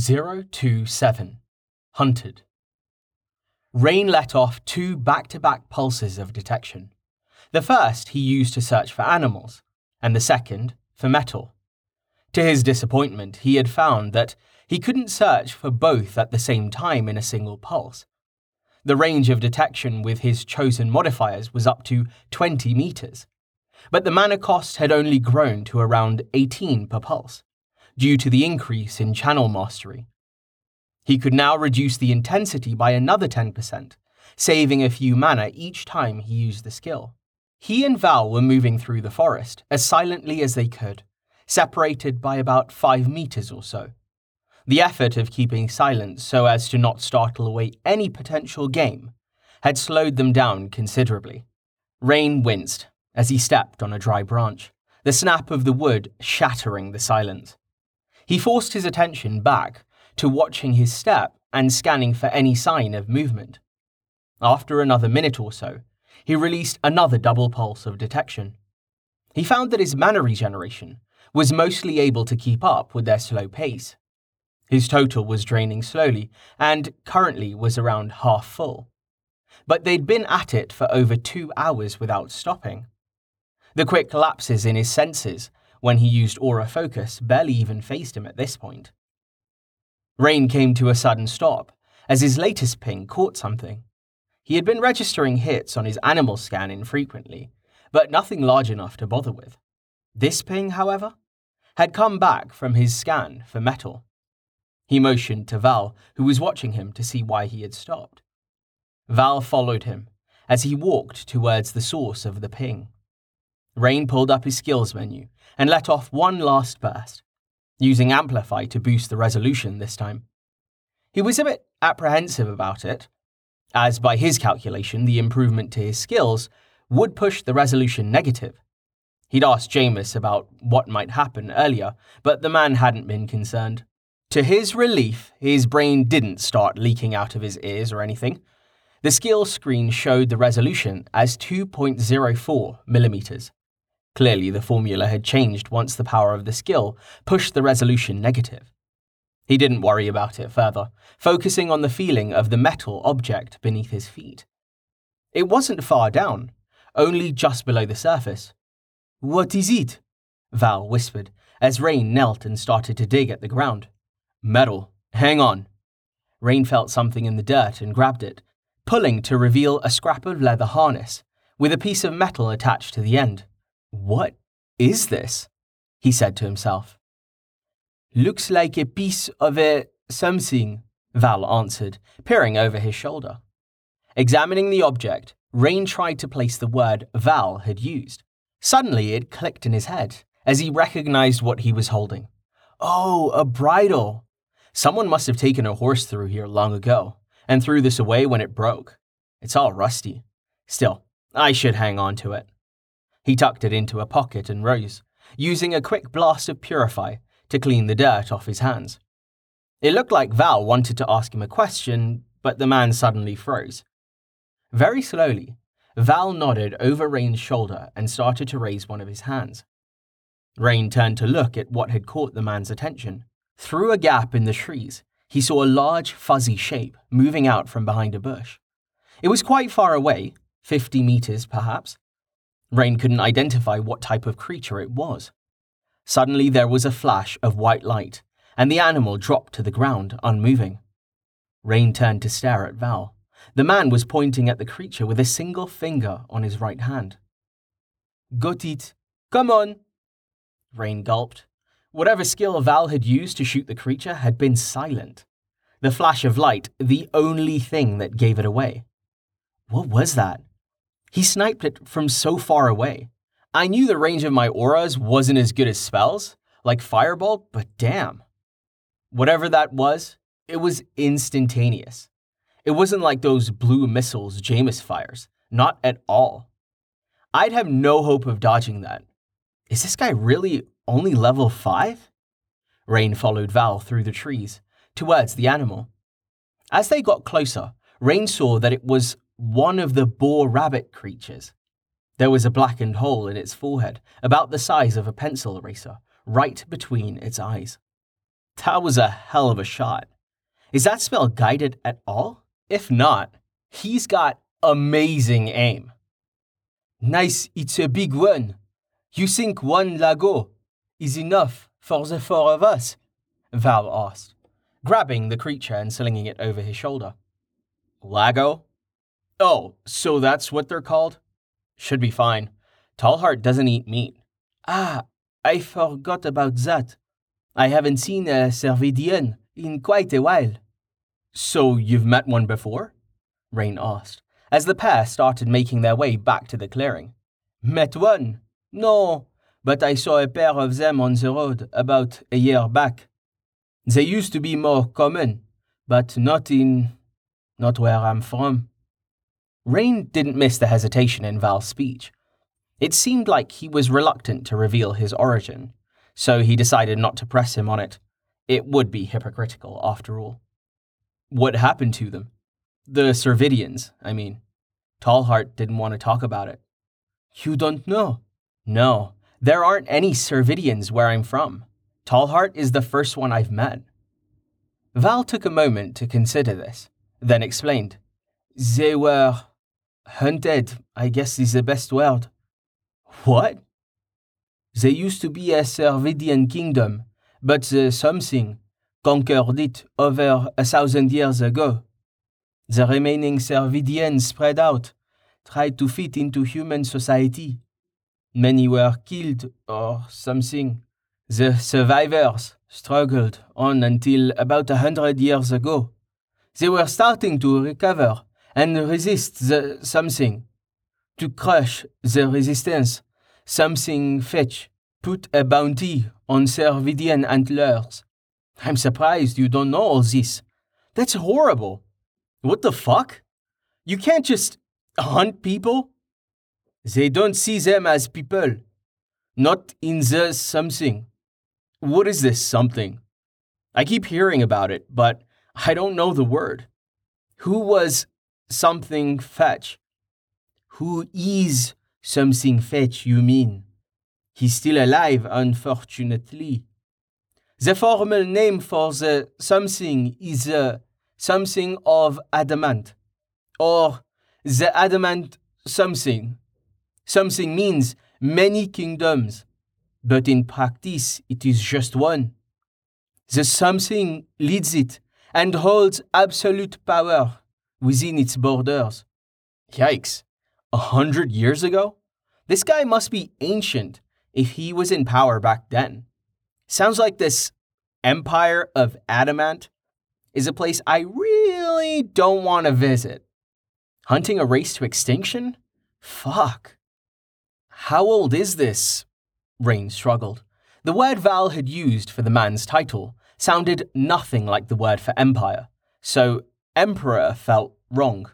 027 Hunted. Rain let off two back to back pulses of detection. The first he used to search for animals, and the second for metal. To his disappointment, he had found that he couldn't search for both at the same time in a single pulse. The range of detection with his chosen modifiers was up to 20 meters, but the mana cost had only grown to around 18 per pulse due to the increase in channel mastery. He could now reduce the intensity by another 10%, saving a few mana each time he used the skill. He and Val were moving through the forest as silently as they could, separated by about five meters or so. The effort of keeping silent so as to not startle away any potential game had slowed them down considerably. Rain winced as he stepped on a dry branch, the snap of the wood shattering the silence. He forced his attention back to watching his step and scanning for any sign of movement. After another minute or so, he released another double pulse of detection. He found that his mana regeneration was mostly able to keep up with their slow pace. His total was draining slowly and currently was around half full. But they'd been at it for over two hours without stopping. The quick lapses in his senses when he used aura focus, barely even phased him at this point. Rain came to a sudden stop as his latest ping caught something. He had been registering hits on his animal scan infrequently, but nothing large enough to bother with. This ping, however, had come back from his scan for metal. He motioned to Val, who was watching him to see why he had stopped. Val followed him as he walked towards the source of the ping. Rain pulled up his skills menu and let off one last burst, using Amplify to boost the resolution this time. He was a bit apprehensive about it, as by his calculation, the improvement to his skills would push the resolution negative. He'd asked Jameis about what might happen earlier, but the man hadn't been concerned. To his relief, his brain didn't start leaking out of his ears or anything. The skill screen showed the resolution as 2.04 millimeters. Clearly, the formula had changed once the power of the skill pushed the resolution negative. He didn't worry about it further, focusing on the feeling of the metal object beneath his feet. It wasn't far down, only just below the surface. What is it? Val whispered as Rain knelt and started to dig at the ground. Metal. Hang on. Rain felt something in the dirt and grabbed it, pulling to reveal a scrap of leather harness with a piece of metal attached to the end. What is this? he said to himself. Looks like a piece of a something, Val answered, peering over his shoulder. Examining the object, Rain tried to place the word Val had used. Suddenly it clicked in his head as he recognized what he was holding. Oh, a bridle! Someone must have taken a horse through here long ago and threw this away when it broke. It's all rusty. Still, I should hang on to it. He tucked it into a pocket and rose, using a quick blast of Purify to clean the dirt off his hands. It looked like Val wanted to ask him a question, but the man suddenly froze. Very slowly, Val nodded over Rain's shoulder and started to raise one of his hands. Rain turned to look at what had caught the man's attention. Through a gap in the trees, he saw a large, fuzzy shape moving out from behind a bush. It was quite far away, 50 meters perhaps, Rain couldn't identify what type of creature it was. Suddenly, there was a flash of white light, and the animal dropped to the ground, unmoving. Rain turned to stare at Val. The man was pointing at the creature with a single finger on his right hand. Got it. Come on. Rain gulped. Whatever skill Val had used to shoot the creature had been silent. The flash of light, the only thing that gave it away. What was that? He sniped it from so far away. I knew the range of my auras wasn't as good as spells, like Fireball, but damn. Whatever that was, it was instantaneous. It wasn't like those blue missiles Jameis fires, not at all. I'd have no hope of dodging that. Is this guy really only level 5? Rain followed Val through the trees, towards the animal. As they got closer, Rain saw that it was one of the boar rabbit creatures. There was a blackened hole in its forehead, about the size of a pencil eraser, right between its eyes. That was a hell of a shot. Is that spell guided at all? If not, he's got amazing aim. Nice, it's a big one. You think one Lago is enough for the four of us? Val asked, grabbing the creature and slinging it over his shoulder. Lago? Oh, so that's what they're called? Should be fine. Tallheart doesn't eat meat. Ah, I forgot about that. I haven't seen a Cervidian in quite a while. So you've met one before? Rain asked, as the pair started making their way back to the clearing. Met one? No, but I saw a pair of them on the road about a year back. They used to be more common, but not in. not where I'm from. Rain didn't miss the hesitation in Val's speech. It seemed like he was reluctant to reveal his origin, so he decided not to press him on it. It would be hypocritical, after all. What happened to them? The Cervidians, I mean. Tallheart didn't want to talk about it. You don't know? No, there aren't any Cervidians where I'm from. Tallheart is the first one I've met. Val took a moment to consider this, then explained. They were hunted, I guess is the best word. What? They used to be a Cervidian kingdom, but the something conquered it over a thousand years ago. The remaining Cervidians spread out, tried to fit into human society. Many were killed or something. The survivors struggled on until about a hundred years ago. They were starting to recover and resist the something. To crush the resistance, something fetch put a bounty on Cervidian antlers. I'm surprised you don't know all this. That's horrible. What the fuck? You can't just hunt people? They don't see them as people. Not in the something. What is this something? I keep hearing about it, but I don't know the word. Who was something fetch? Who is something fetch, you mean? He's still alive, unfortunately. The formal name for the something is the something of adamant, or the adamant something. Something means many kingdoms, but in practice it is just one. The something leads it and holds absolute power within its borders. Yikes. A hundred years ago? This guy must be ancient if he was in power back then. Sounds like this Empire of Adamant is a place I really don't want to visit. Hunting a race to extinction? Fuck. How old is this? Rain struggled. The word Val had used for the man's title sounded nothing like the word for empire, so emperor felt wrong.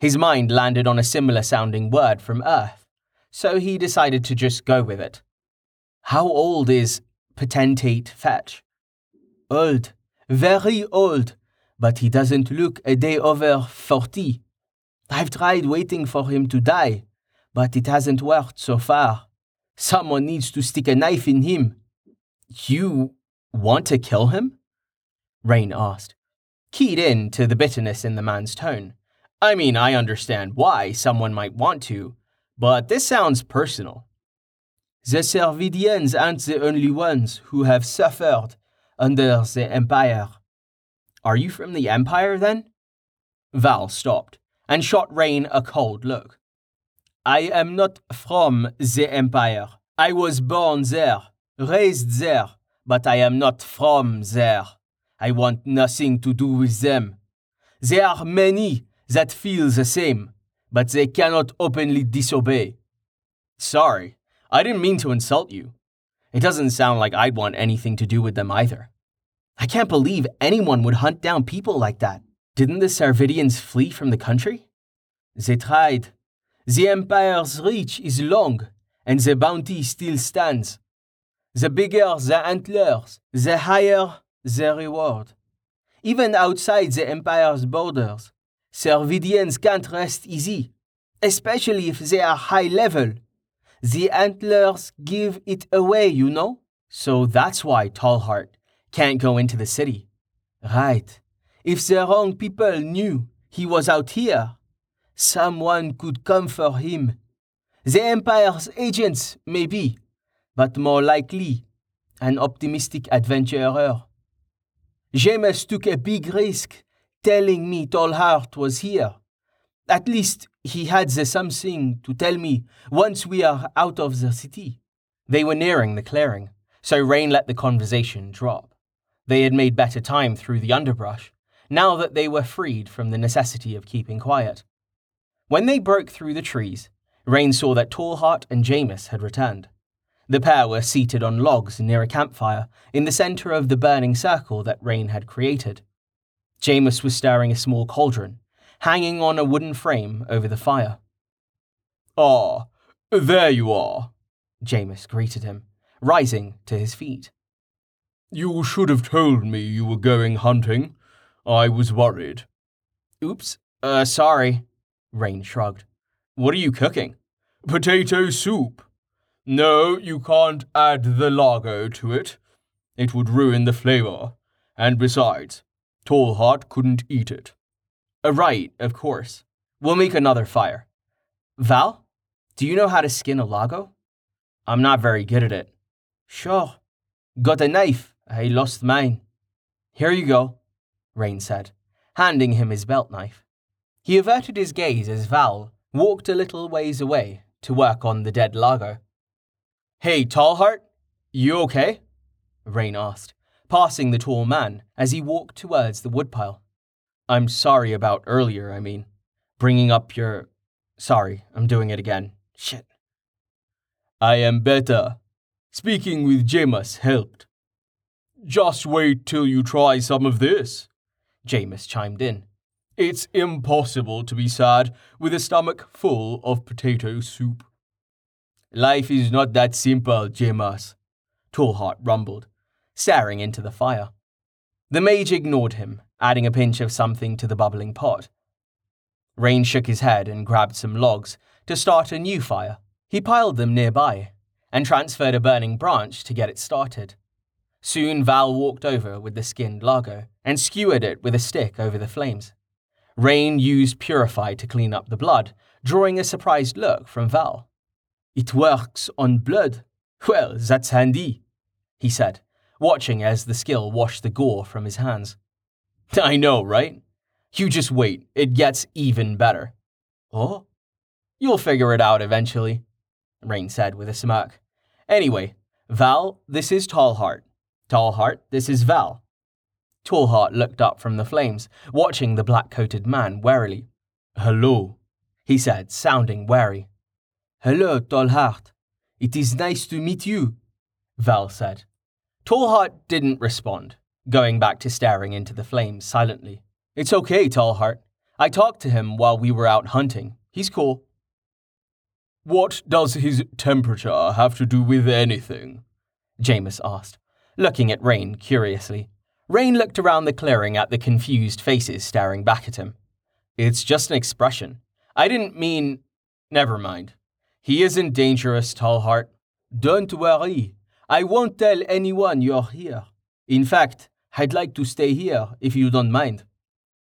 His mind landed on a similar sounding word from Earth, so he decided to just go with it. How old is potentate fetch? Old, very old, but he doesn't look a day over 40. I've tried waiting for him to die, but it hasn't worked so far. Someone needs to stick a knife in him. You want to kill him? Rain asked, keyed in to the bitterness in the man's tone. I mean, I understand why someone might want to, but this sounds personal. The Cervidians aren't the only ones who have suffered under the Empire. Are you from the Empire then? Val stopped and shot Rain a cold look. I am not from the Empire. I was born there, raised there, but I am not from there. I want nothing to do with them. There are many that feel the same, but they cannot openly disobey. Sorry, I didn't mean to insult you. It doesn't sound like I'd want anything to do with them either. I can't believe anyone would hunt down people like that. Didn't the Cervidians flee from the country? They tried. The Empire's reach is long, and the bounty still stands. The bigger the antlers, the higher the reward. Even outside the Empire's borders, Cervidians can't rest easy, especially if they are high level. The antlers give it away, you know? So that's why Tallheart Can't go into the city. Right. If the wrong people knew he was out here, someone could come for him. The Empire's agents, maybe, but more likely, an optimistic adventurer. Jameis took a big risk telling me Tallheart was here. At least he had the something to tell me once we are out of the city. They were nearing the clearing, so Rain let the conversation drop. They had made better time through the underbrush, now that they were freed from the necessity of keeping quiet. When they broke through the trees, Rain saw that Tallheart and Jameis had returned. The pair were seated on logs near a campfire in the centre of the burning circle that Rain had created. Jameis was stirring a small cauldron, hanging on a wooden frame over the fire. Ah, there you are, Jameis greeted him, rising to his feet. You should have told me you were going hunting. I was worried. Oops, uh, sorry, Rain shrugged. What are you cooking? Potato soup. No, you can't add the lago to it. It would ruin the flavour. And besides, Tallheart couldn't eat it. Uh, right, of course. We'll make another fire. Val, do you know how to skin a lago? I'm not very good at it. Sure. Got a knife. I lost mine. Here you go, Rain said, handing him his belt knife. He averted his gaze as Val walked a little ways away to work on the dead lago. Hey, Tallheart, you okay? Rain asked, passing the tall man as he walked towards the woodpile. I'm sorry about earlier, I mean. Bringing up your. Sorry, I'm doing it again. Shit. I am better. Speaking with Jameis helped. Just wait till you try some of this, Jameis chimed in. It's impossible to be sad with a stomach full of potato soup. Life is not that simple, Jameis, Tallheart rumbled, staring into the fire. The mage ignored him, adding a pinch of something to the bubbling pot. Rain shook his head and grabbed some logs to start a new fire. He piled them nearby and transferred a burning branch to get it started. Soon Val walked over with the skinned lago and skewered it with a stick over the flames. Rain used Purify to clean up the blood, drawing a surprised look from Val. It works on blood. Well, that's handy, he said, watching as the skill washed the gore from his hands. I know, right? You just wait, it gets even better. Oh? You'll figure it out eventually, Rain said with a smirk. Anyway, Val, this is Tallheart. Tallheart, this is Val. Tallheart looked up from the flames, watching the black coated man warily. Hello, he said, sounding wary. Hello, Tallheart. It is nice to meet you, Val said. Tallheart didn't respond, going back to staring into the flames silently. It's okay, Tallheart. I talked to him while we were out hunting. He's cool. What does his temperature have to do with anything? Jameis asked, looking at Rain curiously. Rain looked around the clearing at the confused faces staring back at him. It's just an expression. I didn't mean. Never mind. He isn't dangerous, Tallheart. Don't worry. I won't tell anyone you're here. In fact, I'd like to stay here if you don't mind.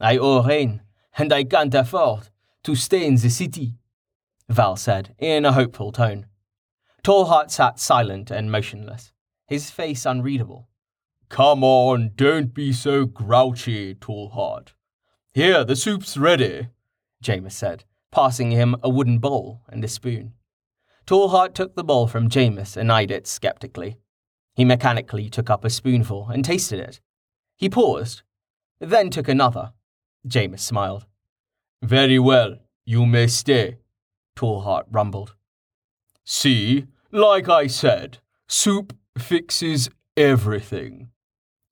I owe Rain, and I can't afford to stay in the city. Val said in a hopeful tone. Tallheart sat silent and motionless, his face unreadable. Come on, don't be so grouchy, Tallheart. Here, the soup's ready, Jameis said, passing him a wooden bowl and a spoon. Tallheart took the bowl from Jameis and eyed it skeptically. He mechanically took up a spoonful and tasted it. He paused, then took another. Jameis smiled. Very well, you may stay. Tallheart rumbled. See, like I said, soup fixes everything.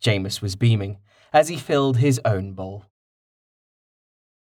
Jameis was beaming as he filled his own bowl.